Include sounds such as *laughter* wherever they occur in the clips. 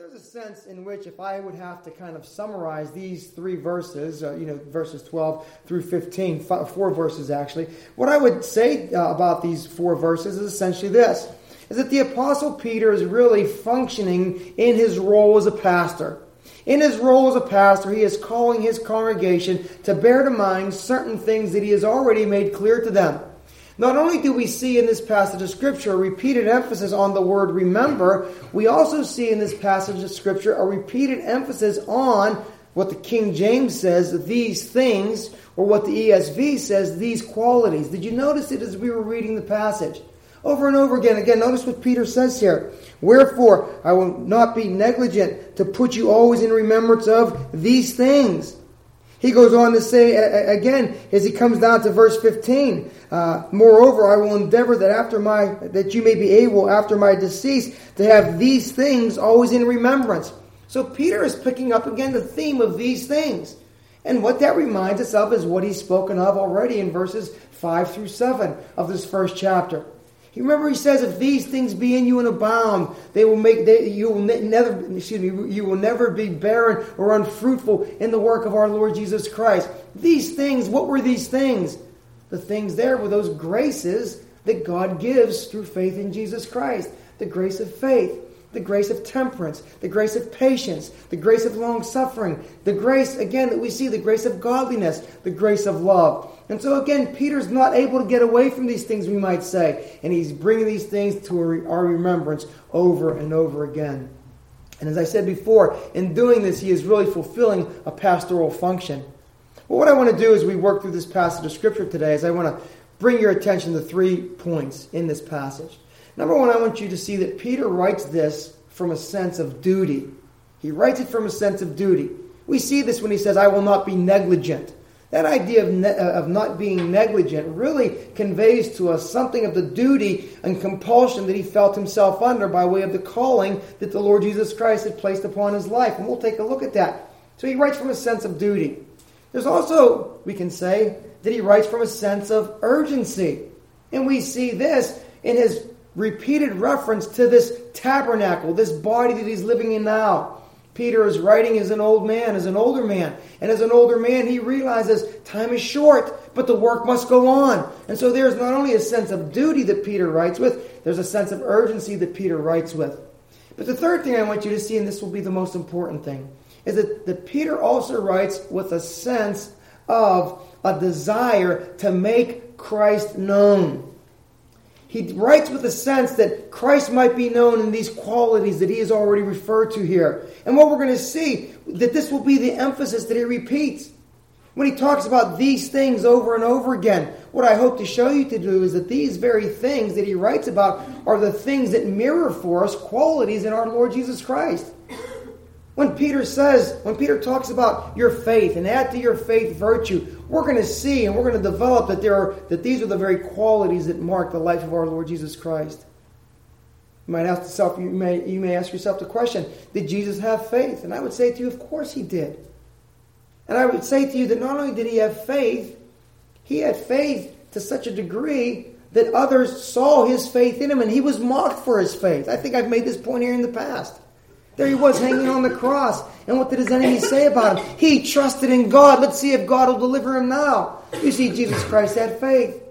there's a sense in which if I would have to kind of summarize these three verses, uh, you know, verses 12 through 15, four verses actually, what I would say uh, about these four verses is essentially this is that the Apostle Peter is really functioning in his role as a pastor. In his role as a pastor, he is calling his congregation to bear to mind certain things that he has already made clear to them. Not only do we see in this passage of Scripture a repeated emphasis on the word remember, we also see in this passage of Scripture a repeated emphasis on what the King James says, these things, or what the ESV says, these qualities. Did you notice it as we were reading the passage? Over and over again. Again, notice what Peter says here. Wherefore, I will not be negligent to put you always in remembrance of these things he goes on to say again as he comes down to verse 15. Uh, Moreover, I will endeavor that after my that you may be able after my decease to have these things always in remembrance. So Peter is picking up again the theme of these things. And what that reminds us of is what he's spoken of already in verses 5 through 7 of this first chapter. Remember he says, "If these things be in you and abound, they will make they, you will never excuse me you will never be barren or unfruitful in the work of our Lord Jesus Christ." These things, what were these things? The things there were those graces that God gives through faith in Jesus Christ, the grace of faith, the grace of temperance, the grace of patience, the grace of long suffering, the grace again that we see, the grace of godliness, the grace of love. And so again, Peter's not able to get away from these things, we might say. And he's bringing these things to our remembrance over and over again. And as I said before, in doing this, he is really fulfilling a pastoral function. Well, what I want to do as we work through this passage of Scripture today is I want to bring your attention to three points in this passage. Number one, I want you to see that Peter writes this from a sense of duty. He writes it from a sense of duty. We see this when he says, I will not be negligent. That idea of, ne- uh, of not being negligent really conveys to us something of the duty and compulsion that he felt himself under by way of the calling that the Lord Jesus Christ had placed upon his life. And we'll take a look at that. So he writes from a sense of duty. There's also, we can say, that he writes from a sense of urgency. And we see this in his repeated reference to this tabernacle, this body that he's living in now. Peter is writing as an old man, as an older man. And as an older man, he realizes time is short, but the work must go on. And so there's not only a sense of duty that Peter writes with, there's a sense of urgency that Peter writes with. But the third thing I want you to see, and this will be the most important thing, is that, that Peter also writes with a sense of a desire to make Christ known he writes with a sense that Christ might be known in these qualities that he has already referred to here. And what we're going to see, that this will be the emphasis that he repeats. When he talks about these things over and over again, what I hope to show you to do is that these very things that he writes about are the things that mirror for us qualities in our Lord Jesus Christ. When Peter says, when Peter talks about your faith and add to your faith virtue, we're going to see and we're going to develop that there are that these are the very qualities that mark the life of our Lord Jesus Christ. You might ask yourself, you may you may ask yourself the question, did Jesus have faith? And I would say to you, of course he did. And I would say to you that not only did he have faith, he had faith to such a degree that others saw his faith in him and he was mocked for his faith. I think I've made this point here in the past. There he was hanging on the cross. And what did his enemies say about him? He trusted in God. Let's see if God will deliver him now. You see, Jesus Christ had faith.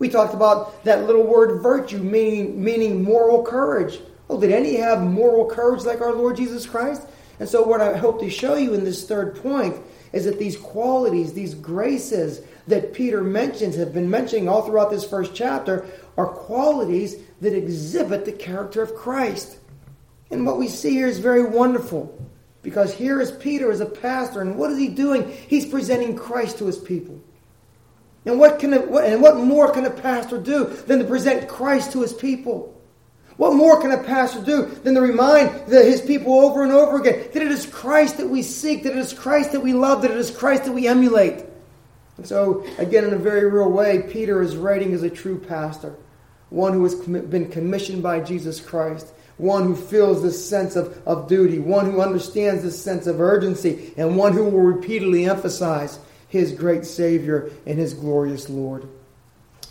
We talked about that little word virtue, meaning, meaning moral courage. Oh, did any have moral courage like our Lord Jesus Christ? And so, what I hope to show you in this third point is that these qualities, these graces that Peter mentions, have been mentioning all throughout this first chapter, are qualities that exhibit the character of Christ. And what we see here is very wonderful. Because here is Peter as a pastor, and what is he doing? He's presenting Christ to his people. And what, can a, what, and what more can a pastor do than to present Christ to his people? What more can a pastor do than to remind the, his people over and over again that it is Christ that we seek, that it is Christ that we love, that it is Christ that we emulate? And so, again, in a very real way, Peter is writing as a true pastor, one who has been commissioned by Jesus Christ one who feels this sense of, of duty, one who understands this sense of urgency, and one who will repeatedly emphasize his great Savior and his glorious Lord.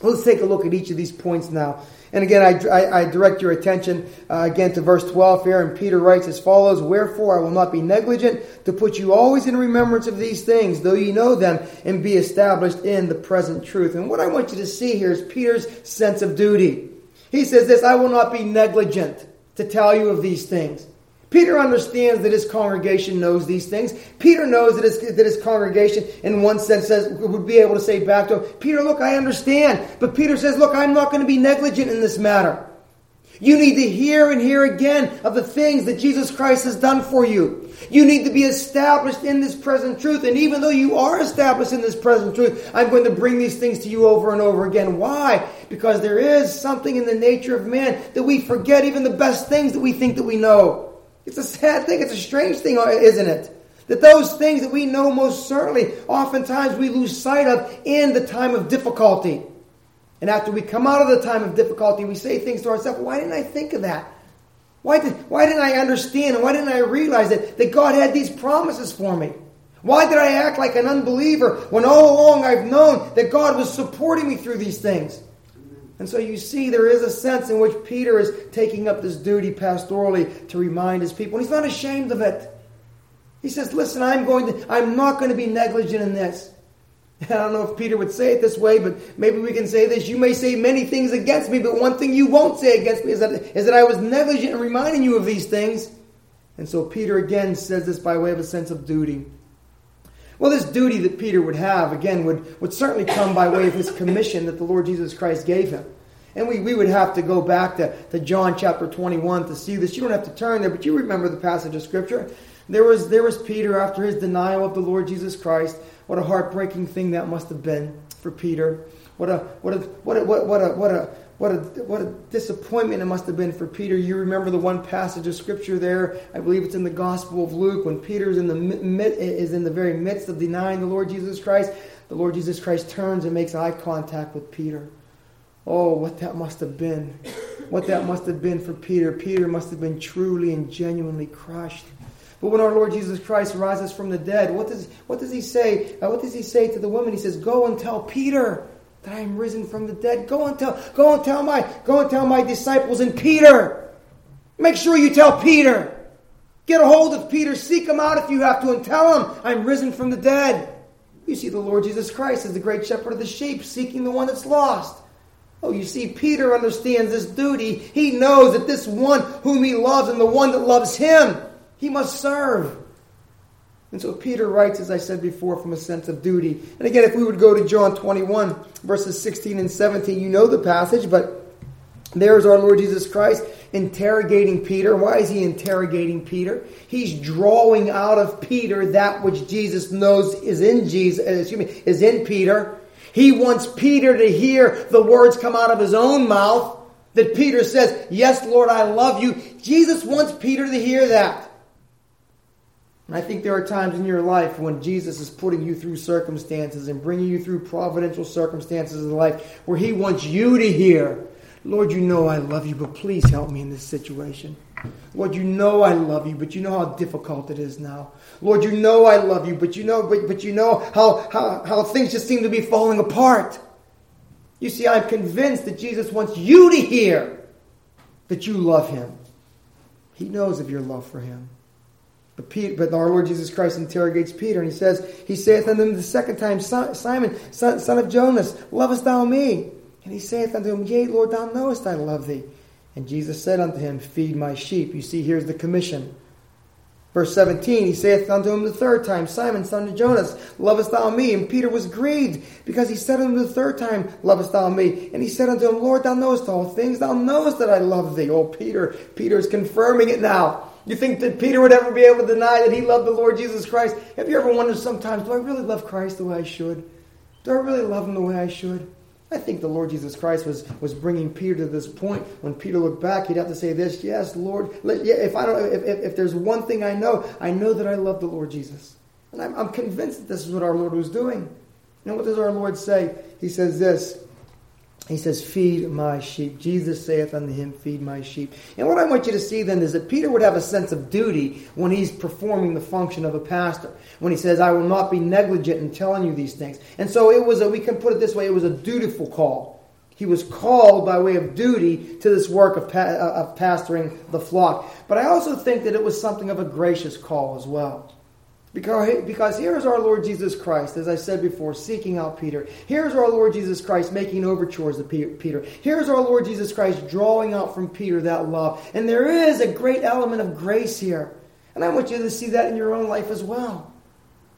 Let's take a look at each of these points now. And again, I, I, I direct your attention uh, again to verse 12 here. And Peter writes as follows Wherefore I will not be negligent to put you always in remembrance of these things, though ye know them, and be established in the present truth. And what I want you to see here is Peter's sense of duty. He says this I will not be negligent to tell you of these things. Peter understands that his congregation knows these things. Peter knows that his, that his congregation, in one sense, says, would be able to say back to him, Peter, look, I understand. But Peter says, look, I'm not going to be negligent in this matter. You need to hear and hear again of the things that Jesus Christ has done for you. You need to be established in this present truth. And even though you are established in this present truth, I'm going to bring these things to you over and over again. Why? Because there is something in the nature of man that we forget even the best things that we think that we know. It's a sad thing. It's a strange thing, isn't it? That those things that we know most certainly, oftentimes we lose sight of in the time of difficulty. And after we come out of the time of difficulty, we say things to ourselves, why didn't I think of that? Why, did, why didn't I understand and why didn't I realize that, that God had these promises for me? Why did I act like an unbeliever when all along I've known that God was supporting me through these things? And so you see, there is a sense in which Peter is taking up this duty pastorally to remind his people. And he's not ashamed of it. He says, Listen, I'm going to, I'm not going to be negligent in this. *laughs* I don't know if Peter would say it this way, but maybe we can say this. You may say many things against me, but one thing you won't say against me is that, is that I was negligent in reminding you of these things. And so Peter again says this by way of a sense of duty. Well, this duty that Peter would have, again, would, would certainly come by way of his commission that the Lord Jesus Christ gave him. And we, we would have to go back to, to John chapter 21 to see this. You don't have to turn there, but you remember the passage of Scripture. There was, there was Peter after his denial of the Lord Jesus Christ. What a heartbreaking thing that must have been for Peter. What a, what a, what a, what a, what a, what a what a, disappointment it must have been for Peter. You remember the one passage of scripture there, I believe it's in the Gospel of Luke, when Peter is in the, is in the very midst of denying the Lord Jesus Christ. The Lord Jesus Christ turns and makes eye contact with Peter. Oh, what that must have been. What that must have been for Peter. Peter must have been truly and genuinely crushed. But when our Lord Jesus Christ rises from the dead, what does, what does he say? Uh, what does he say to the woman? He says, Go and tell Peter that I am risen from the dead. Go and tell, go and tell my, go and tell my disciples and Peter. Make sure you tell Peter. Get a hold of Peter. Seek him out if you have to and tell him I'm risen from the dead. You see the Lord Jesus Christ as the great shepherd of the sheep, seeking the one that's lost. Oh, you see, Peter understands this duty. He knows that this one whom he loves and the one that loves him, he must serve. And so Peter writes, as I said before, from a sense of duty. And again, if we would go to John 21, verses 16 and 17, you know the passage, but there's our Lord Jesus Christ interrogating Peter. Why is he interrogating Peter? He's drawing out of Peter that which Jesus knows is in Jesus, uh, excuse me, is in Peter. He wants Peter to hear the words come out of his own mouth that Peter says, Yes, Lord, I love you. Jesus wants Peter to hear that. And I think there are times in your life when Jesus is putting you through circumstances and bringing you through providential circumstances in life where He wants you to hear, Lord, you know I love you, but please help me in this situation. Lord, you know I love you, but you know how difficult it is now. Lord, you know I love you, but you know, but, but you know how, how, how things just seem to be falling apart. You see, I'm convinced that Jesus wants you to hear that you love him. He knows of your love for him. But, Peter, but our Lord Jesus Christ interrogates Peter, and he says, He saith unto him the second time, Simon, son, son of Jonas, lovest thou me? And he saith unto him, Yea, Lord, thou knowest I love thee. And Jesus said unto him, Feed my sheep. You see, here's the commission. Verse 17, he saith unto him the third time, Simon, son of Jonas, lovest thou me? And Peter was grieved, because he said unto him the third time, Lovest thou me? And he said unto him, Lord, thou knowest all things, thou knowest that I love thee. Oh, Peter, Peter is confirming it now. You think that Peter would ever be able to deny that he loved the Lord Jesus Christ? Have you ever wondered sometimes, do I really love Christ the way I should? Do I really love him the way I should? I think the Lord Jesus Christ was, was bringing Peter to this point. When Peter looked back, he'd have to say this, yes, Lord. Let, yeah, if, I don't, if, if, if, there's one thing I know, I know that I love the Lord Jesus. And I'm, I'm convinced that this is what our Lord was doing. And what does our Lord say? He says this he says, Feed my sheep. Jesus saith unto him, Feed my sheep. And what I want you to see then is that Peter would have a sense of duty when he's performing the function of a pastor. When he says, I will not be negligent in telling you these things. And so it was a, we can put it this way, it was a dutiful call. He was called by way of duty to this work of, pa- uh, of pastoring the flock. But I also think that it was something of a gracious call as well. Because, here's our Lord Jesus Christ, as I said before, seeking out Peter. Here's our Lord Jesus Christ making overtures to Peter. Here's our Lord Jesus Christ drawing out from Peter that love. And there is a great element of grace here. And I want you to see that in your own life as well.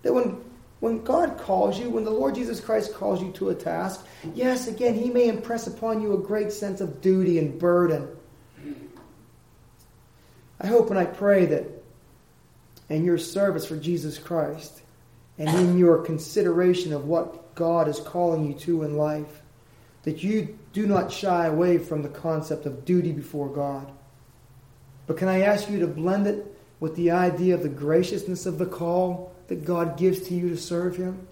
That when, when God calls you, when the Lord Jesus Christ calls you to a task, yes, again, He may impress upon you a great sense of duty and burden. I hope and I pray that and your service for Jesus Christ and in your consideration of what God is calling you to in life, that you do not shy away from the concept of duty before God. But can I ask you to blend it with the idea of the graciousness of the call that God gives to you to serve Him?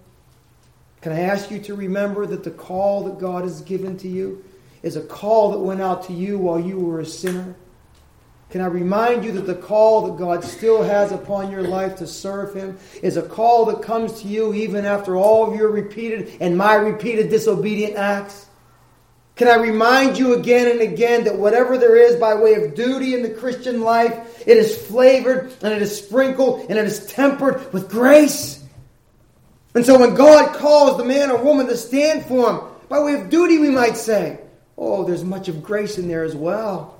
Can I ask you to remember that the call that God has given to you is a call that went out to you while you were a sinner? Can I remind you that the call that God still has upon your life to serve Him is a call that comes to you even after all of your repeated and my repeated disobedient acts? Can I remind you again and again that whatever there is by way of duty in the Christian life, it is flavored and it is sprinkled and it is tempered with grace? And so when God calls the man or woman to stand for Him, by way of duty, we might say, oh, there's much of grace in there as well.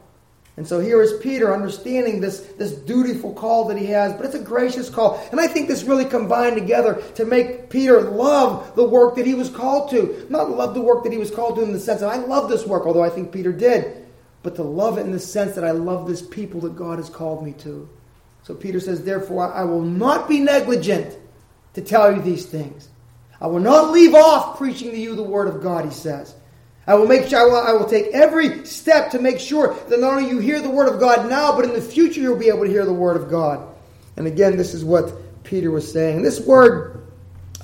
And so here is Peter understanding this, this dutiful call that he has, but it's a gracious call. And I think this really combined together to make Peter love the work that he was called to. Not love the work that he was called to in the sense that I love this work, although I think Peter did, but to love it in the sense that I love this people that God has called me to. So Peter says, Therefore, I will not be negligent to tell you these things. I will not leave off preaching to you the word of God, he says. I will make sure I will, I will take every step to make sure that not only you hear the word of God now, but in the future you'll be able to hear the word of God. And again, this is what Peter was saying. This word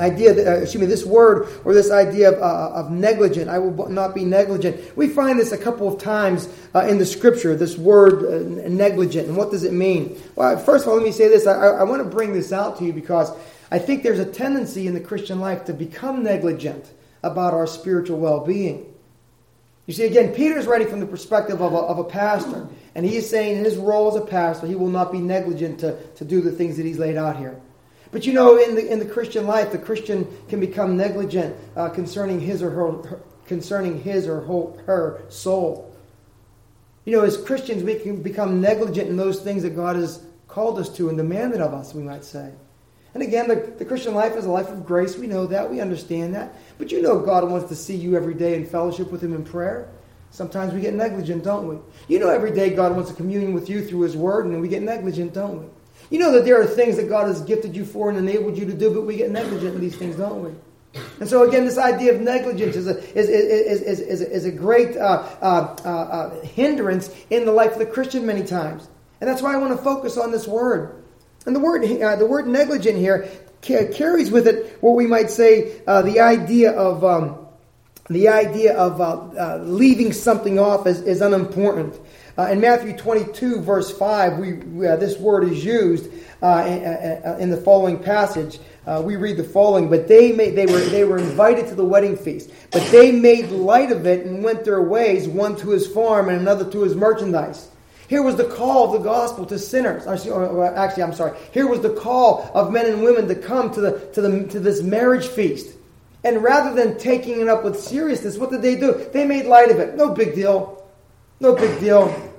idea, uh, excuse me, this word or this idea of, uh, of negligent, I will not be negligent. We find this a couple of times uh, in the scripture, this word uh, negligent. And what does it mean? Well, first of all, let me say this. I, I want to bring this out to you because I think there's a tendency in the Christian life to become negligent about our spiritual well being. You see, again, Peter's writing from the perspective of a, of a pastor. And he is saying in his role as a pastor, he will not be negligent to, to do the things that he's laid out here. But you know, in the, in the Christian life, the Christian can become negligent uh, concerning his or her, her, concerning his or her soul. You know, as Christians, we can become negligent in those things that God has called us to and demanded of us, we might say. And again, the, the Christian life is a life of grace. We know that. We understand that. But you know God wants to see you every day in fellowship with Him in prayer. Sometimes we get negligent, don't we? You know every day God wants to communion with you through His Word, and we get negligent, don't we? You know that there are things that God has gifted you for and enabled you to do, but we get negligent in these things, don't we? And so again, this idea of negligence is a, is, is, is, is, is a great uh, uh, uh, uh hindrance in the life of the Christian many times. And that's why I want to focus on this word. And the word, uh, the word negligent here carries with it what we might say uh, the idea of um, the idea of uh, uh, leaving something off as, as unimportant. Uh, in Matthew 22, verse 5, we, uh, this word is used in, in, the following passage. we read the following, but they made, they were they were invited to the wedding feast, but they made light of it and went their ways, one to his farm and another to his merchandise. Here was the call of the gospel to sinners. Actually, I'm sorry. Here was the call of men and women to come to, the, to, the, to this marriage feast. And rather than taking it up with seriousness, what did they do? They made light of it. No big deal. No big deal.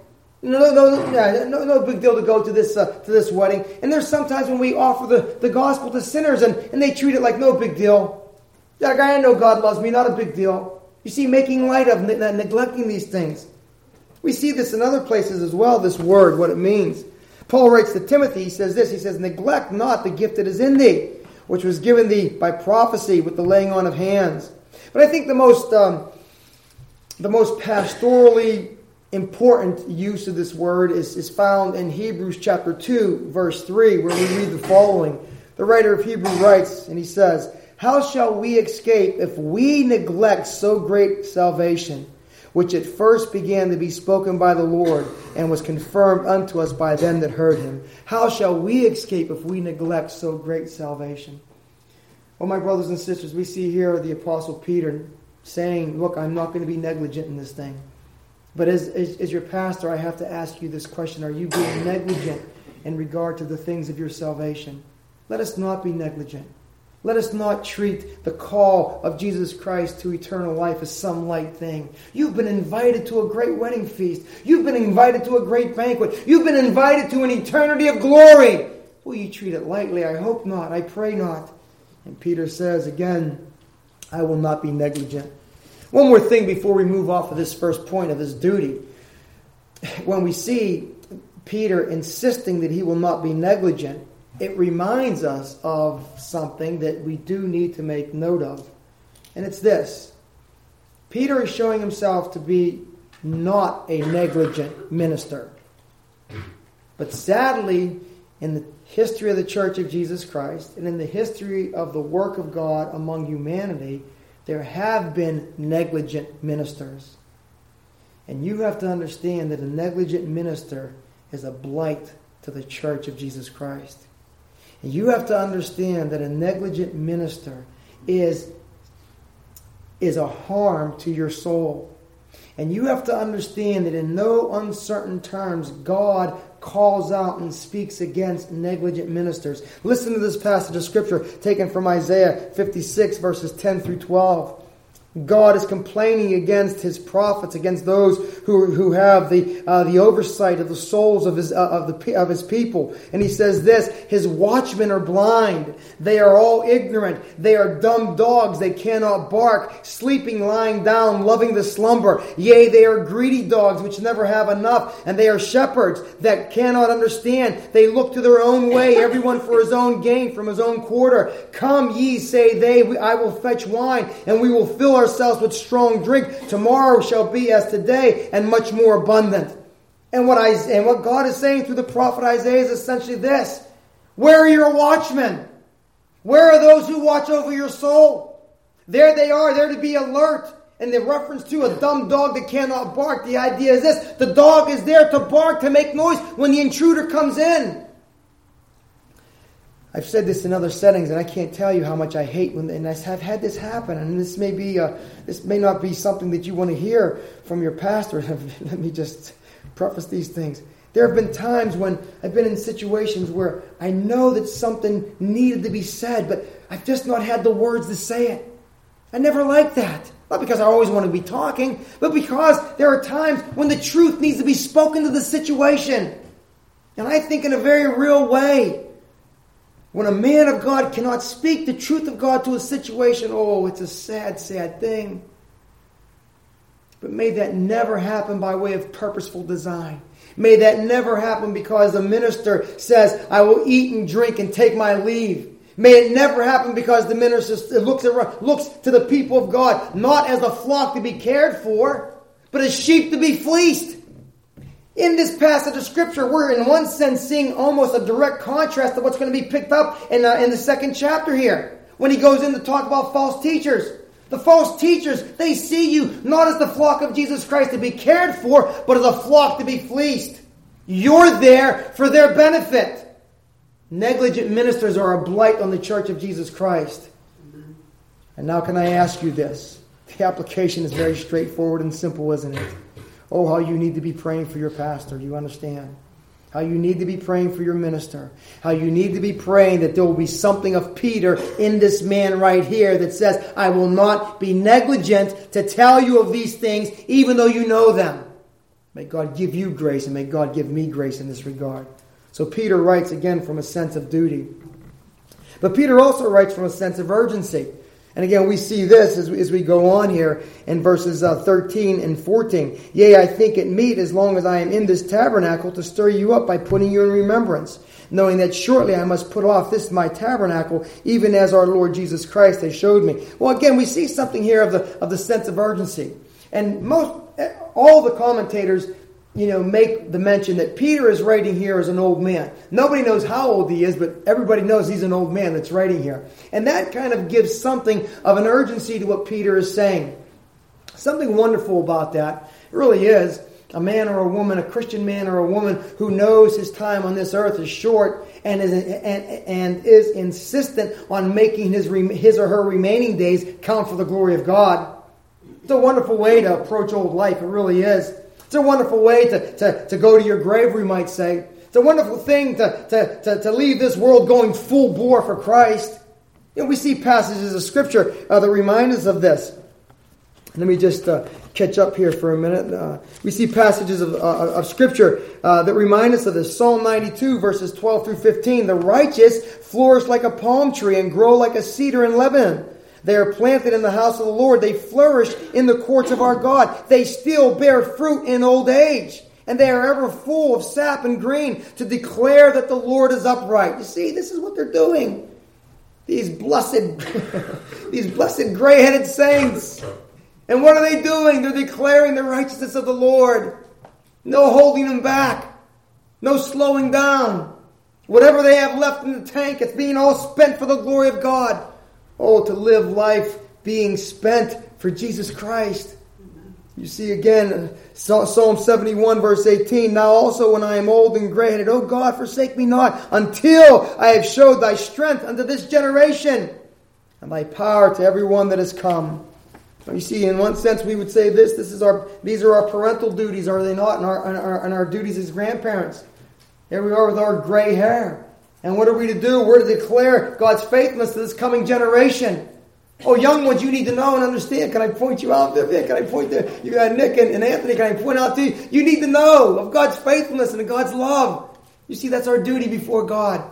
No, no, yeah, no, no big deal to go to this uh, to this wedding. And there's sometimes when we offer the, the gospel to sinners and, and they treat it like no big deal. Like, I know God loves me, not a big deal. You see, making light of, neglecting these things. We see this in other places as well, this word, what it means. Paul writes to Timothy, he says this, he says, Neglect not the gift that is in thee, which was given thee by prophecy with the laying on of hands. But I think the most, um, the most pastorally important use of this word is, is found in Hebrews chapter 2, verse 3, where we read the following. The writer of Hebrews writes, and he says, How shall we escape if we neglect so great salvation? Which at first began to be spoken by the Lord and was confirmed unto us by them that heard him. How shall we escape if we neglect so great salvation? Well, my brothers and sisters, we see here the Apostle Peter saying, Look, I'm not going to be negligent in this thing. But as, as, as, your pastor, I have to ask you this question Are you being negligent in regard to the things of your salvation? Let us not be negligent. Let us not treat the call of Jesus Christ to eternal life as some light thing. You've been invited to a great wedding feast. You've been invited to a great banquet. You've been invited to an eternity of glory. Will you treat it lightly? I hope not. I pray not. And Peter says again, I will not be negligent. One more thing before we move off of this first point of his duty. When we see Peter insisting that he will not be negligent, it reminds us of something that we do need to make note of. And it's this Peter is showing himself to be not a negligent minister. But sadly, in the history of the Church of Jesus Christ and in the history of the work of God among humanity, there have been negligent ministers. And you have to understand that a negligent minister is a blight to the church of Jesus Christ. You have to understand that a negligent minister is, is a harm to your soul. And you have to understand that in no uncertain terms, God calls out and speaks against negligent ministers. Listen to this passage of Scripture taken from Isaiah 56, verses 10 through 12. God is complaining against his prophets, against those who, who have the, uh, the oversight of the souls of his, uh, of, the, of his people. And he says this His watchmen are blind. They are all ignorant. They are dumb dogs. They cannot bark, sleeping, lying down, loving the slumber. Yea, they are greedy dogs which never have enough. And they are shepherds that cannot understand. They look to their own way, everyone for his own gain from his own quarter. Come ye, say they, I will fetch wine, and we will fill ourselves with strong drink. Tomorrow shall be as today and much more abundant. And what, I, and what God is saying through the prophet Isaiah is essentially this Where are your watchmen? Where are those who watch over your soul? There they are, there to be alert. And the reference to a dumb dog that cannot bark, the idea is this the dog is there to bark, to make noise when the intruder comes in. I've said this in other settings, and I can't tell you how much I hate when, and I've had this happen. And this may be, uh, this may not be something that you want to hear from your pastor. *laughs* Let me just preface these things. There have been times when I've been in situations where I know that something needed to be said, but I've just not had the words to say it. I never like that. Not because I always want to be talking, but because there are times when the truth needs to be spoken to the situation. And I think in a very real way. When a man of God cannot speak the truth of God to a situation, oh, it's a sad, sad thing. But may that never happen by way of purposeful design. May that never happen because the minister says, I will eat and drink and take my leave. May it never happen because the minister looks, around, looks to the people of God not as a flock to be cared for, but as sheep to be fleeced. In this passage of Scripture, we're in one sense seeing almost a direct contrast to what's going to be picked up in, uh, in the second chapter here. When he goes in to talk about false teachers. The false teachers, they see you not as the flock of Jesus Christ to be cared for, but as a flock to be fleeced. You're there for their benefit. Negligent ministers are a blight on the church of Jesus Christ. And now, can I ask you this? The application is very straightforward and simple, isn't it? Oh, how you need to be praying for your pastor. You understand? How you need to be praying for your minister. How you need to be praying that there will be something of Peter in this man right here that says, I will not be negligent to tell you of these things, even though you know them. May God give you grace and may God give me grace in this regard. So Peter writes again from a sense of duty. But Peter also writes from a sense of urgency. And again, we see this as we, as we go on here in verses uh, 13 and 14. Yea, I think it meet as long as I am in this tabernacle to stir you up by putting you in remembrance, knowing that shortly I must put off this my tabernacle, even as our Lord Jesus Christ has showed me. Well, again, we see something here of the, of the sense of urgency. And most, all the commentators you know, make the mention that Peter is writing here as an old man. Nobody knows how old he is, but everybody knows he's an old man that's writing here. And that kind of gives something of an urgency to what Peter is saying. Something wonderful about that it really is a man or a woman, a Christian man or a woman who knows his time on this earth is short and is, and, and is insistent on making his, his or her remaining days count for the glory of God. It's a wonderful way to approach old life. It really is. It's a wonderful way to, to, to go to your grave, we might say. It's a wonderful thing to, to, to, to leave this world going full bore for Christ. You know, we see passages of Scripture uh, that remind us of this. Let me just uh, catch up here for a minute. Uh, we see passages of, uh, of Scripture uh, that remind us of this. Psalm 92, verses 12 through 15. The righteous flourish like a palm tree and grow like a cedar in Lebanon. They are planted in the house of the Lord. They flourish in the courts of our God. They still bear fruit in old age. And they are ever full of sap and green to declare that the Lord is upright. You see, this is what they're doing. These blessed, *laughs* these blessed gray-headed saints. And what are they doing? They're declaring the righteousness of the Lord. No holding them back. No slowing down. Whatever they have left in the tank, it's being all spent for the glory of God. Oh, to live life being spent for Jesus Christ. You see again, Psalm 71, verse 18. Now also, when I am old and gray headed, O God, forsake me not until I have showed thy strength unto this generation and thy power to every one that has come. You see, in one sense, we would say this: this is our, these are our parental duties, are they not? And our, and our, and our duties as grandparents. Here we are with our gray hair. And what are we to do? We're to declare God's faithfulness to this coming generation. Oh, young ones, you need to know and understand. Can I point you out, Vivian? Can I point to you got Nick and, and Anthony? Can I point out to you? You need to know of God's faithfulness and God's love. You see, that's our duty before God.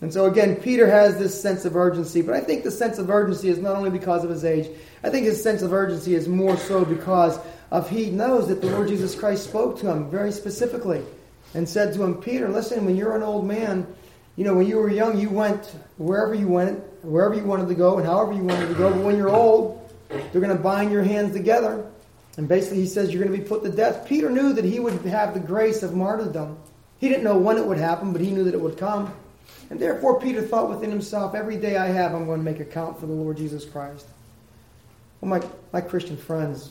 And so again, Peter has this sense of urgency, but I think the sense of urgency is not only because of his age. I think his sense of urgency is more so because of he knows that the Lord Jesus Christ spoke to him very specifically and said to him, Peter, listen, when you're an old man, you know, when you were young, you went wherever you went, wherever you wanted to go, and however you wanted to go. But when you're old, they're going to bind your hands together. And basically, he says you're going to be put to death. Peter knew that he would have the grace of martyrdom. He didn't know when it would happen, but he knew that it would come. And therefore, Peter thought within himself, every day I have, I'm going to make account for the Lord Jesus Christ. Well, my, my Christian friends,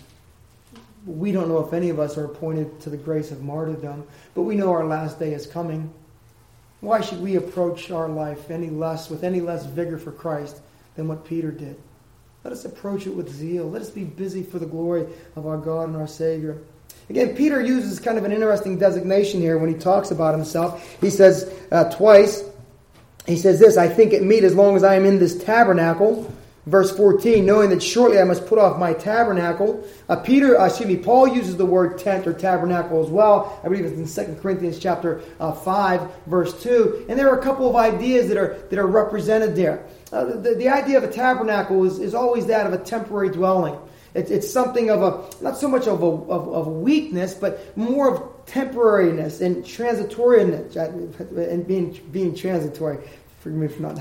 we don't know if any of us are appointed to the grace of martyrdom, but we know our last day is coming. Why should we approach our life any less with any less vigor for Christ than what Peter did? Let us approach it with zeal. Let us be busy for the glory of our God and our Savior. Again, Peter uses kind of an interesting designation here when he talks about himself. He says uh, twice, he says this, I think it meet as long as I am in this tabernacle Verse 14, knowing that shortly I must put off my tabernacle. Uh, Peter, uh, excuse me, Paul uses the word tent or tabernacle as well. I believe it's in 2 Corinthians chapter uh, 5, verse 2. And there are a couple of ideas that are, that are represented there. Uh, the, the idea of a tabernacle is, is always that of a temporary dwelling. It, it's something of a, not so much of a, of, of weakness, but more of temporariness and transitoriness, uh, and being, being transitory. Forgive me for not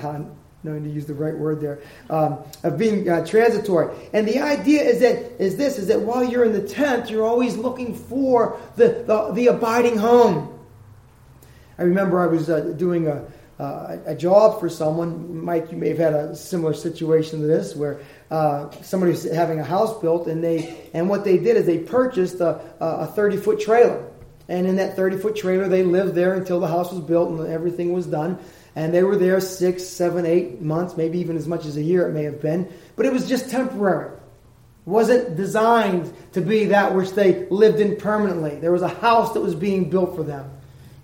knowing to use the right word there, um, of being uh, transitory. And the idea is that is this: is that while you're in the tent, you're always looking for the the, the abiding home. I remember I was uh, doing a, uh, a job for someone. Mike, you may have had a similar situation to this, where uh, somebody was having a house built, and they and what they did is they purchased a, a 30 foot trailer. And in that 30 foot trailer, they lived there until the house was built and everything was done. And they were there six, seven, eight months, maybe even as much as a year it may have been. But it was just temporary. It wasn't designed to be that which they lived in permanently. There was a house that was being built for them.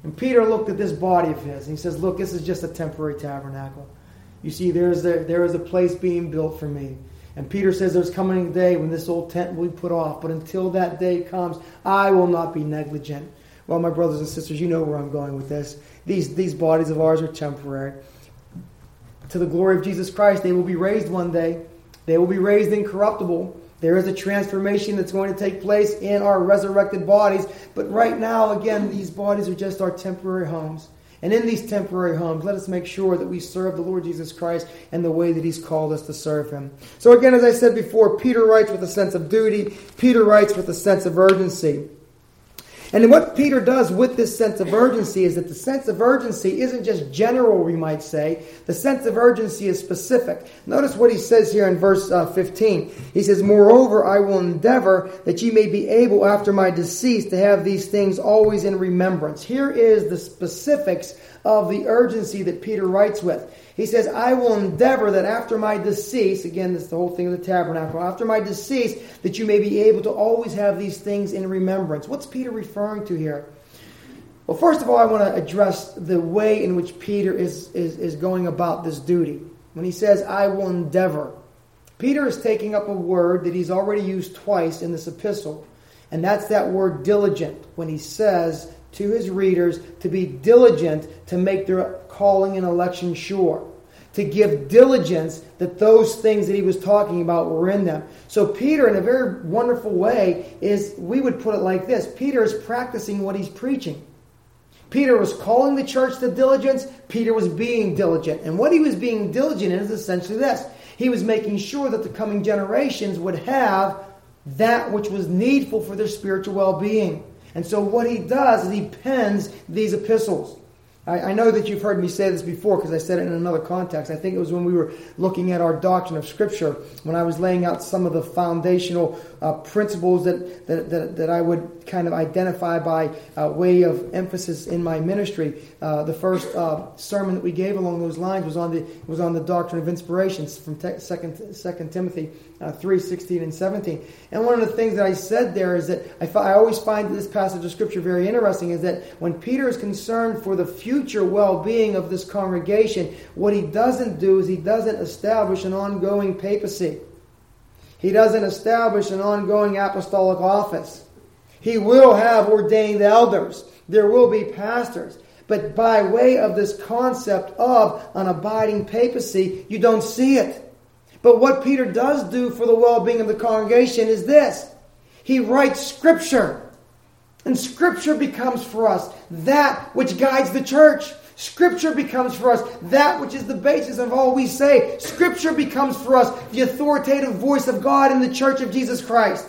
And Peter looked at this body of his and he says, Look, this is just a temporary tabernacle. You see, there is, a, there is a place being built for me. And Peter says there's coming a day when this old tent will be put off. But until that day comes, I will not be negligent. Well, my brothers and sisters, you know where I'm going with this. These, these bodies of ours are temporary. To the glory of Jesus Christ, they will be raised one day. They will be raised incorruptible. There is a transformation that's going to take place in our resurrected bodies. But right now, again, these bodies are just our temporary homes. And in these temporary homes, let us make sure that we serve the Lord Jesus Christ in the way that He's called us to serve Him. So, again, as I said before, Peter writes with a sense of duty, Peter writes with a sense of urgency. And what Peter does with this sense of urgency is that the sense of urgency isn't just general, we might say. The sense of urgency is specific. Notice what he says here in verse uh, 15. He says, Moreover, I will endeavor that ye may be able after my decease to have these things always in remembrance. Here is the specifics of the urgency that Peter writes with. He says, I will endeavor that after my decease, again, this is the whole thing of the tabernacle, after my decease, that you may be able to always have these things in remembrance. What's Peter referring to here? Well, first of all, I want to address the way in which Peter is, is, is going about this duty. When he says, I will endeavor, Peter is taking up a word that he's already used twice in this epistle, and that's that word diligent, when he says to his readers to be diligent to make their calling and election sure. To give diligence that those things that he was talking about were in them. So, Peter, in a very wonderful way, is we would put it like this Peter is practicing what he's preaching. Peter was calling the church to diligence. Peter was being diligent. And what he was being diligent in is essentially this he was making sure that the coming generations would have that which was needful for their spiritual well being. And so, what he does is he pens these epistles. I, I know that you've heard me say this before because I said it in another context. I think it was when we were looking at our doctrine of Scripture, when I was laying out some of the foundational uh, principles that, that, that, that, I would kind of identify by uh, way of emphasis in my ministry. Uh, the first uh, sermon that we gave along those lines was on the, was on the doctrine of inspirations from te- second, second Timothy uh, 3 16 and 17. And one of the things that I said there is that I, I always find this passage of Scripture very interesting is that when Peter is concerned for the future well being of this congregation, what he doesn't do is he doesn't establish an ongoing papacy. He doesn't establish an ongoing apostolic office. He will have ordained elders. There will be pastors. But by way of this concept of an abiding papacy, you don't see it. But what Peter does do for the well being of the congregation is this he writes Scripture. And Scripture becomes for us that which guides the church. Scripture becomes for us that which is the basis of all we say. Scripture becomes for us the authoritative voice of God in the church of Jesus Christ.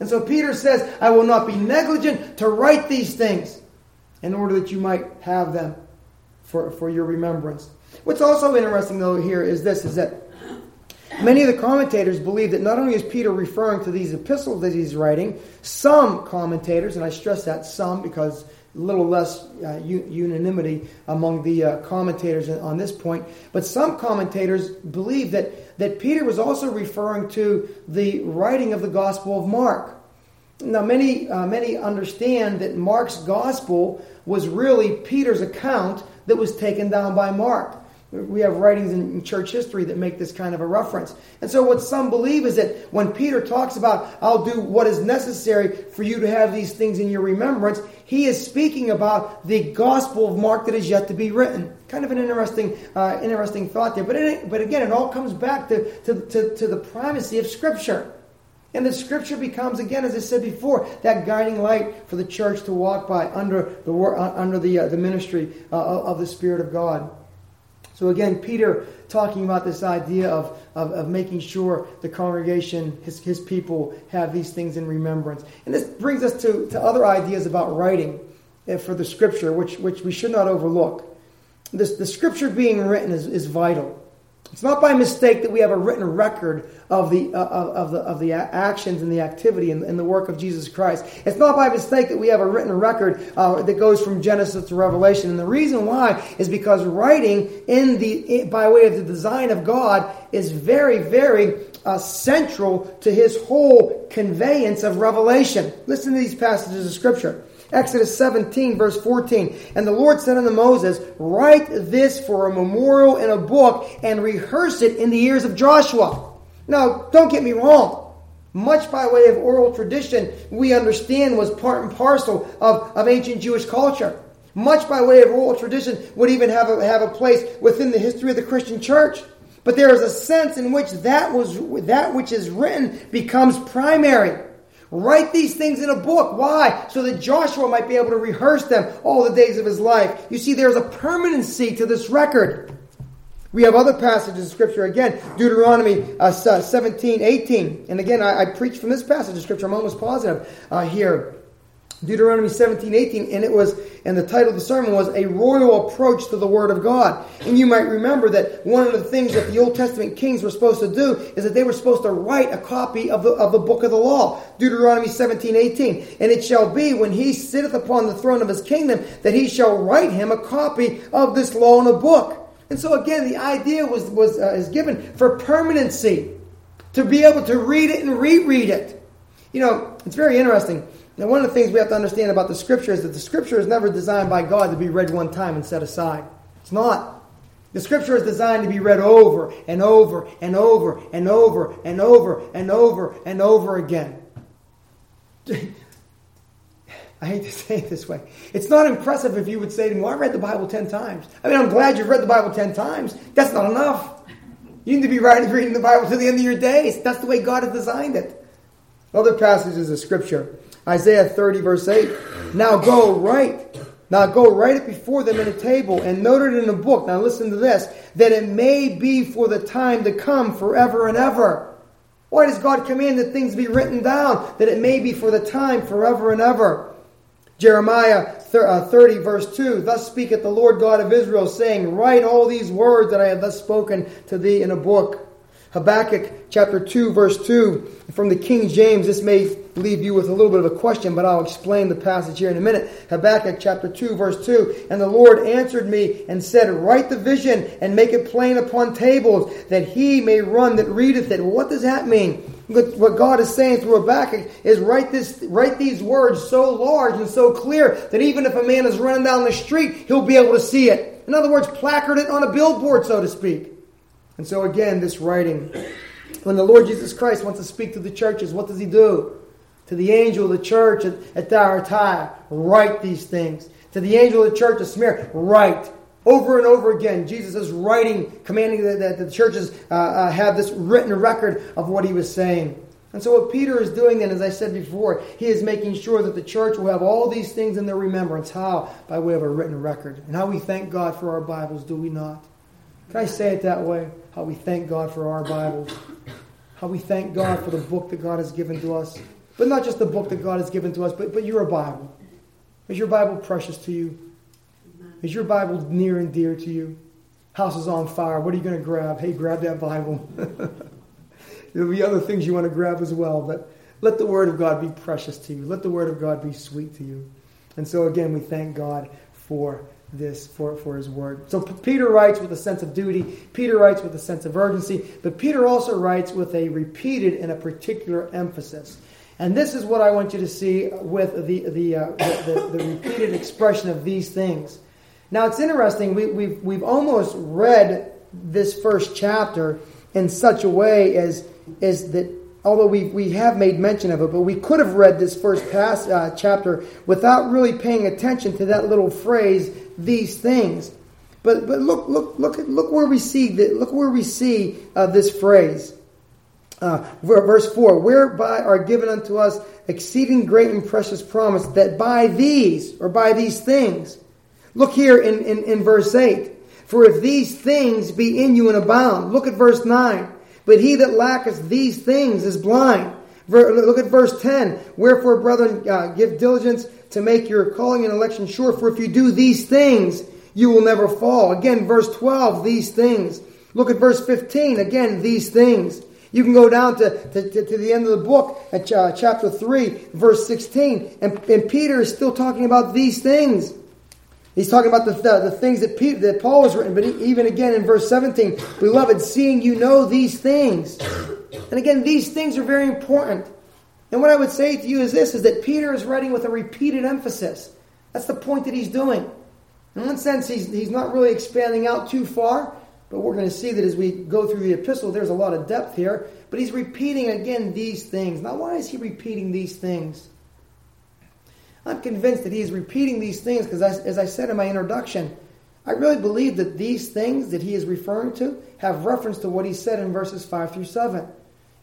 And so Peter says, I will not be negligent to write these things in order that you might have them for, for your remembrance. What's also interesting, though, here is this is that many of the commentators believe that not only is Peter referring to these epistles that he's writing, some commentators, and I stress that some because little less uh, unanimity among the uh, commentators on this point. But some commentators believe that, that Peter was also referring to the writing of the Gospel of Mark. Now, many, uh, many understand that Mark's Gospel was really Peter's account that was taken down by Mark. We have writings in church history that make this kind of a reference. And so, what some believe is that when Peter talks about, I'll do what is necessary for you to have these things in your remembrance, he is speaking about the Gospel of Mark that is yet to be written. Kind of an interesting, uh, interesting thought there. But, it, but again, it all comes back to, to, to, to the primacy of Scripture. And the Scripture becomes, again, as I said before, that guiding light for the church to walk by under the, uh, under the, uh, the ministry uh, of the Spirit of God. So again, Peter talking about this idea of, of, of, making sure the congregation, his, his people, have these things in remembrance. And this brings us to, to other ideas about writing eh, for the scripture, which, which we should not overlook. This, the scripture being written is, is vital. It's not by mistake that we have a written record of the, uh, of the, of the actions and the activity and, and, the work of Jesus Christ. It's not by mistake that we have a written record uh, that goes from Genesis to Revelation. And the reason why is because writing in the, by way of the design of God is very, very uh, central to his whole conveyance of revelation. Listen to these passages of Scripture. Exodus 17, verse 14. And the Lord said unto Moses, Write this for a memorial in a book and rehearse it in the ears of Joshua. Now, don't get me wrong. Much by way of oral tradition, we understand was part and parcel of, of ancient Jewish culture. Much by way of oral tradition would even have a, have a place within the history of the Christian church. But there is a sense in which that was that which is written becomes primary. Write these things in a book. Why? So that Joshua might be able to rehearse them all the days of his life. You see, there's a permanency to this record. We have other passages of Scripture. Again, Deuteronomy uh, 17, 18. And again, I, I preach from this passage of Scripture. I'm almost positive uh, here. Deuteronomy 17, 18, and it was, and the title of the sermon was A Royal Approach to the Word of God. And you might remember that one of the things that the Old Testament kings were supposed to do is that they were supposed to write a copy of the, of the book of the law. Deuteronomy 17, 18. And it shall be when he sitteth upon the throne of his kingdom that he shall write him a copy of this law in a book. And so again, the idea was, was uh, is given for permanency, to be able to read it and reread it. You know, it's very interesting. Now, one of the things we have to understand about the Scripture is that the Scripture is never designed by God to be read one time and set aside. It's not. The Scripture is designed to be read over and over and over and over and over and over and over again. *laughs* I hate to say it this way. It's not impressive if you would say to me, well, I read the Bible 10 times. I mean, I'm glad you've read the Bible 10 times. That's not enough. You need to be writing, reading the Bible to the end of your days. That's the way God has designed it. Other passages of Scripture. Isaiah 30, verse 8. Now go write. Now go write it before them in a table and note it in a book. Now listen to this. That it may be for the time to come forever and ever. Why does God command that things be written down? That it may be for the time forever and ever. Jeremiah uh, 30, verse 2 Thus speaketh the Lord God of Israel, saying, Write all these words that I have thus spoken to thee in a book. Habakkuk chapter 2, verse 2. From the King James, this may leave you with a little bit of a question, but I'll explain the passage here in a minute. Habakkuk chapter 2, verse 2. And the Lord answered me and said, Write the vision and make it plain upon tables, that he may run that readeth it. What does that mean? What God is saying through Habakkuk is write this, write these words so large and so clear that even if a man is running down the street, he'll be able to see it. In other words, placard it on a billboard, so to speak. And so again, this writing, when the Lord Jesus Christ wants to speak to the churches, what does he do? To the angel of the church at, at Thyatira, write these things. To the angel of the church at Smyrna, write. Over and over again, Jesus is writing, commanding that, that the churches uh, uh, have this written record of what he was saying. And so, what Peter is doing then, as I said before, he is making sure that the church will have all these things in their remembrance. How? By way of a written record. And how we thank God for our Bibles, do we not? Can I say it that way? How we thank God for our Bibles. How we thank God for the book that God has given to us. But not just the book that God has given to us, but, but your Bible. Is your Bible precious to you? Is your Bible near and dear to you? House is on fire. What are you going to grab? Hey, grab that Bible. *laughs* There'll be other things you want to grab as well, but let the Word of God be precious to you. Let the Word of God be sweet to you. And so, again, we thank God for this, for, for His Word. So, Peter writes with a sense of duty, Peter writes with a sense of urgency, but Peter also writes with a repeated and a particular emphasis. And this is what I want you to see with the, the, uh, the, the, the repeated expression of these things. Now it's interesting, we, we've, we've almost read this first chapter in such a way as, as that, although we, we have made mention of it, but we could have read this first past, uh, chapter without really paying attention to that little phrase, these things. But, but look, look, look, look where we see, the, look where we see uh, this phrase. Uh, verse 4 Whereby are given unto us exceeding great and precious promise, that by these, or by these things, Look here in, in, in verse 8. For if these things be in you and abound, look at verse 9. But he that lacketh these things is blind. Look at verse 10. Wherefore, brethren, uh, give diligence to make your calling and election sure. For if you do these things, you will never fall. Again, verse 12, these things. Look at verse 15. Again, these things. You can go down to, to, to, to the end of the book at uh, chapter 3, verse 16. And, and Peter is still talking about these things. He's talking about the, the, the things that, that Paul has written, but even again in verse 17, beloved, seeing you know these things. And again, these things are very important. And what I would say to you is this, is that Peter is writing with a repeated emphasis. That's the point that he's doing. In one sense, he's, he's not really expanding out too far, but we're going to see that as we go through the epistle, there's a lot of depth here. But he's repeating again these things. Now, why is he repeating these things? I'm convinced that he is repeating these things because, as I said in my introduction, I really believe that these things that he is referring to have reference to what he said in verses 5 through 7.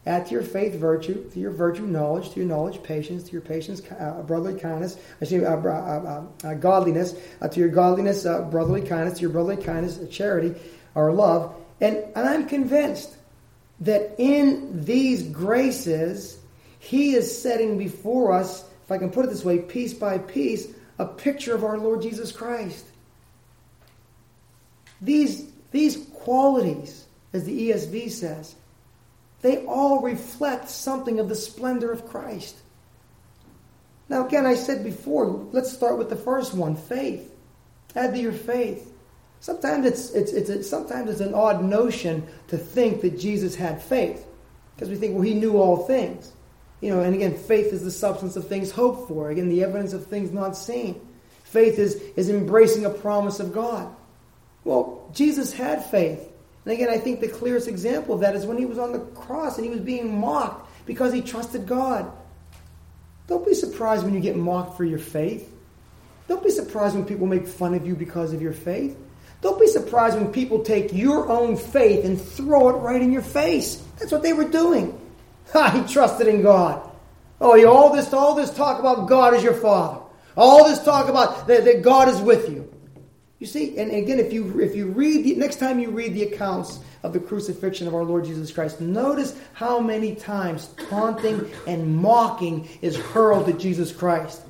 Add to your faith virtue, to your virtue knowledge, to your knowledge patience, to your patience uh, brotherly kindness, excuse uh, uh, uh, uh godliness, uh, to your godliness brotherly kindness, to your brotherly kindness charity or love. And, and I'm convinced that in these graces, he is setting before us if I can put it this way, piece by piece, a picture of our Lord Jesus Christ. These, these qualities, as the ESV says, they all reflect something of the splendor of Christ. Now, again, I said before, let's start with the first one faith. Add to your faith. Sometimes it's, it's, it's, sometimes it's an odd notion to think that Jesus had faith because we think, well, he knew all things. You know, and again, faith is the substance of things hoped for. Again, the evidence of things not seen. Faith is, is embracing a promise of God. Well, Jesus had faith. And again, I think the clearest example of that is when he was on the cross and he was being mocked because he trusted God. Don't be surprised when you get mocked for your faith. Don't be surprised when people make fun of you because of your faith. Don't be surprised when people take your own faith and throw it right in your face. That's what they were doing. *laughs* He trusted in God. Oh, all this, all this talk about God as your father. All this talk about that, that God is with you. You see, and again, if you if you read the next time you read the accounts of the crucifixion of our Lord Jesus Christ, notice how many times taunting and mocking is hurled at Jesus Christ.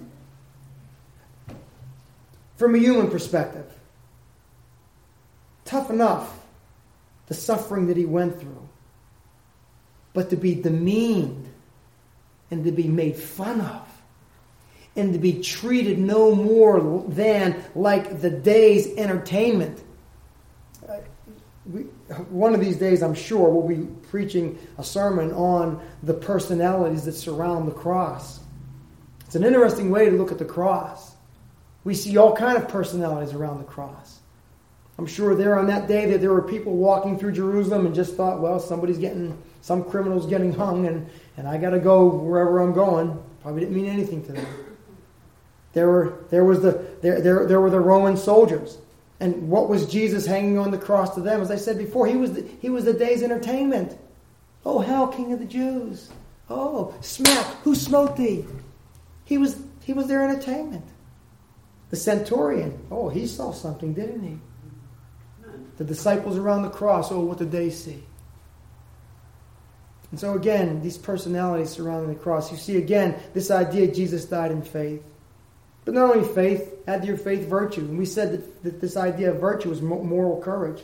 From a human perspective, tough enough the suffering that he went through, but to be demeaned and to be made fun of and to be treated no more than like the day's entertainment. Uh, we, one of these days, I'm sure, we'll be preaching a sermon on the personalities that surround the cross. It's an interesting way to look at the cross. We see all kind of personalities around the cross. I'm sure there on that day that there were people walking through Jerusalem and just thought, well, somebody's getting, some criminal's getting hung, and, and I got to go wherever I'm going. Probably didn't mean anything to them. There were, there, was the, there, there, there were the Roman soldiers. And what was Jesus hanging on the cross to them? As I said before, he was the, he was the day's entertainment. Oh, hell, King of the Jews. Oh, smack, who smote thee? He was, he was their entertainment. The centurion, oh, he saw something, didn't he? The disciples around the cross, oh, what did they see? And so, again, these personalities surrounding the cross, you see again this idea Jesus died in faith. But not only faith, add to your faith virtue. And we said that, that this idea of virtue is moral courage.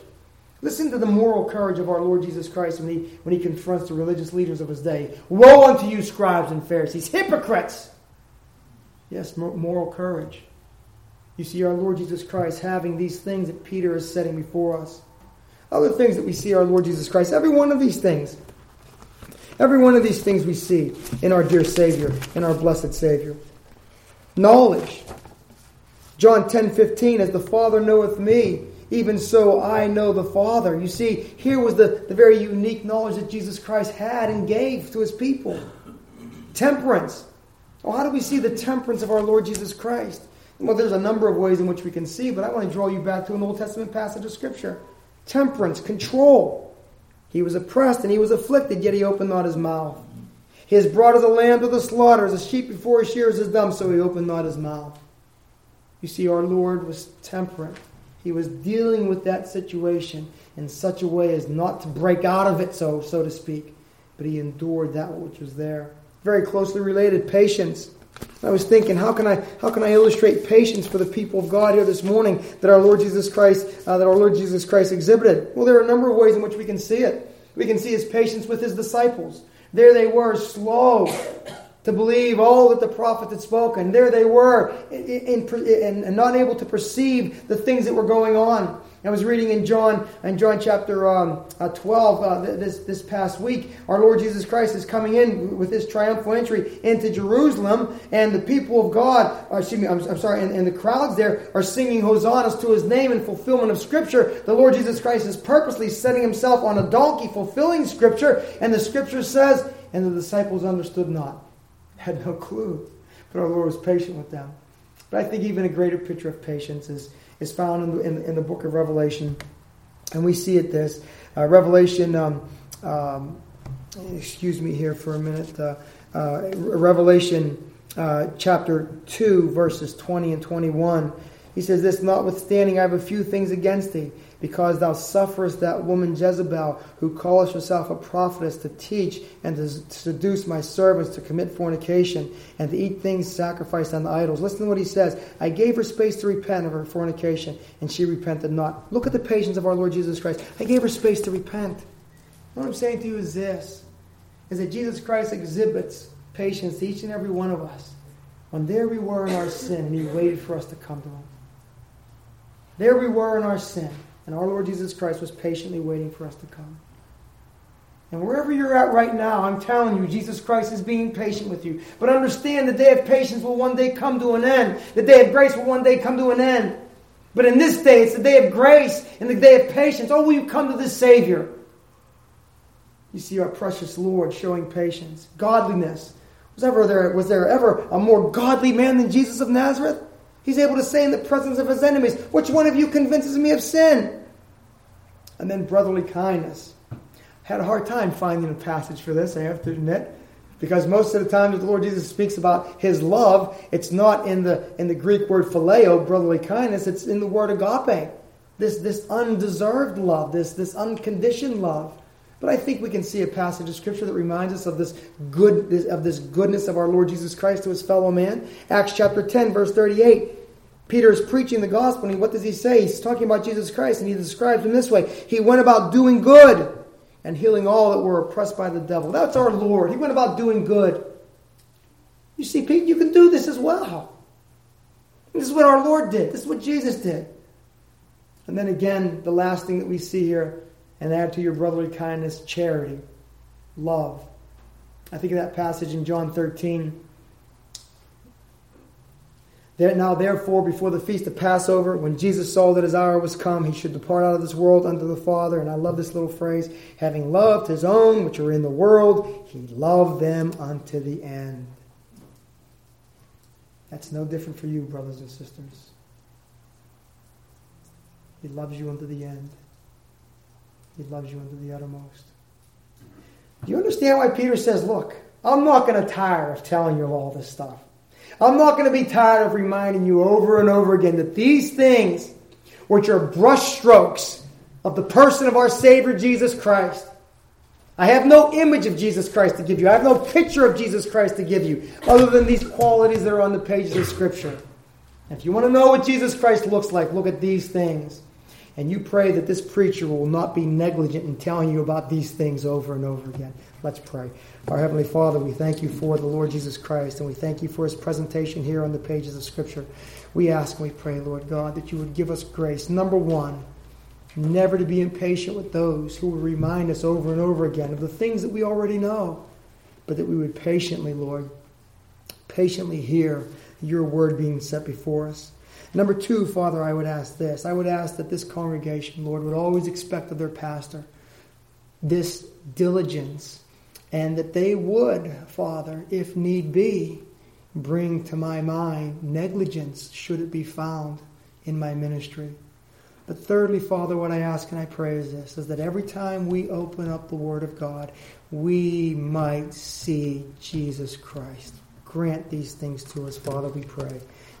Listen to the moral courage of our Lord Jesus Christ when he, when he confronts the religious leaders of his day. Woe unto you, scribes and Pharisees, hypocrites! Yes, moral courage. You see our Lord Jesus Christ having these things that Peter is setting before us. Other things that we see our Lord Jesus Christ, every one of these things. Every one of these things we see in our dear Savior, in our blessed Savior. Knowledge. John 10 15, as the Father knoweth me, even so I know the Father. You see, here was the, the very unique knowledge that Jesus Christ had and gave to his people. Temperance. Well, how do we see the temperance of our Lord Jesus Christ? Well, there's a number of ways in which we can see, but I want to draw you back to an Old Testament passage of Scripture. Temperance, control. He was oppressed and he was afflicted, yet he opened not his mouth. He has brought as a lamb to the slaughter, as a sheep before his shears is dumb, so he opened not his mouth. You see, our Lord was temperate. He was dealing with that situation in such a way as not to break out of it, so, so to speak, but he endured that which was there. Very closely related, patience. I was thinking, how can I how can I illustrate patience for the people of God here this morning that our Lord Jesus Christ uh, that our Lord Jesus Christ exhibited? Well, there are a number of ways in which we can see it. We can see his patience with his disciples. There they were, slow to believe all that the prophet had spoken. There they were, and, in, not able to perceive the things that were going on. I was reading in John, in John chapter um, uh, 12 uh, this, this past week. Our Lord Jesus Christ is coming in with his triumphal entry into Jerusalem, and the people of God, excuse me, I'm, I'm sorry, and, and, the crowds there are singing hosannas to his name in fulfillment of Scripture. The Lord Jesus Christ is purposely setting himself on a donkey, fulfilling Scripture, and the Scripture says, and the disciples understood not, had no clue. But our Lord was patient with them. But I think even a greater picture of patience is is found in the, in, in the book of Revelation. And we see it this. Uh, Revelation, um, um, excuse me here for a minute. Uh, uh, Revelation uh, chapter 2, verses 20 and 21. He says this, Notwithstanding, I have a few things against thee because thou sufferest that woman Jezebel, who calleth herself a prophetess, to teach and to seduce my servants to commit fornication and to eat things sacrificed unto idols. Listen to what he says. I gave her space to repent of her fornication, and she repented not. Look at the patience of our Lord Jesus Christ. I gave her space to repent. What I'm saying to you is this is that Jesus Christ exhibits patience to each and every one of us. When there we were in our sin, and he waited for us to come to him. There we were in our sin. And our Lord Jesus Christ was patiently waiting for us to come. And wherever you're at right now, I'm telling you, Jesus Christ is being patient with you. But understand the day of patience will one day come to an end. The day of grace will one day come to an end. But in this day, it's the day of grace and the day of patience. Oh, will you come to the Savior? You see our precious Lord showing patience, godliness. Was, ever there, was there ever a more godly man than Jesus of Nazareth? He's able to say in the presence of his enemies, Which one of you convinces me of sin? And then brotherly kindness. I Had a hard time finding a passage for this, I have to admit. Because most of the time that the Lord Jesus speaks about his love, it's not in the in the Greek word phileo, brotherly kindness, it's in the word agape. This this undeserved love, this this unconditioned love. But I think we can see a passage of scripture that reminds us of this good of this goodness of our Lord Jesus Christ to his fellow man. Acts chapter 10, verse 38. Peter is preaching the gospel, and what does he say? He's talking about Jesus Christ, and he describes him this way He went about doing good and healing all that were oppressed by the devil. That's our Lord. He went about doing good. You see, Pete, you can do this as well. This is what our Lord did. This is what Jesus did. And then again, the last thing that we see here and add to your brotherly kindness charity, love. I think of that passage in John 13. There, now, therefore, before the feast of Passover, when Jesus saw that his hour was come, he should depart out of this world unto the Father. And I love this little phrase having loved his own which are in the world, he loved them unto the end. That's no different for you, brothers and sisters. He loves you unto the end. He loves you unto the uttermost. Do you understand why Peter says, Look, I'm not going to tire of telling you all this stuff. I'm not going to be tired of reminding you over and over again that these things, which are brushstrokes of the person of our Savior Jesus Christ, I have no image of Jesus Christ to give you. I have no picture of Jesus Christ to give you, other than these qualities that are on the pages of Scripture. If you want to know what Jesus Christ looks like, look at these things. And you pray that this preacher will not be negligent in telling you about these things over and over again. Let's pray. Our Heavenly Father, we thank you for the Lord Jesus Christ, and we thank you for his presentation here on the pages of Scripture. We ask and we pray, Lord God, that you would give us grace. Number one, never to be impatient with those who will remind us over and over again of the things that we already know, but that we would patiently, Lord, patiently hear your word being set before us. Number two, Father, I would ask this. I would ask that this congregation, Lord, would always expect of their pastor this diligence and that they would, Father, if need be, bring to my mind negligence should it be found in my ministry. But thirdly, Father, what I ask and I pray is this is that every time we open up the Word of God, we might see Jesus Christ. Grant these things to us, Father, we pray.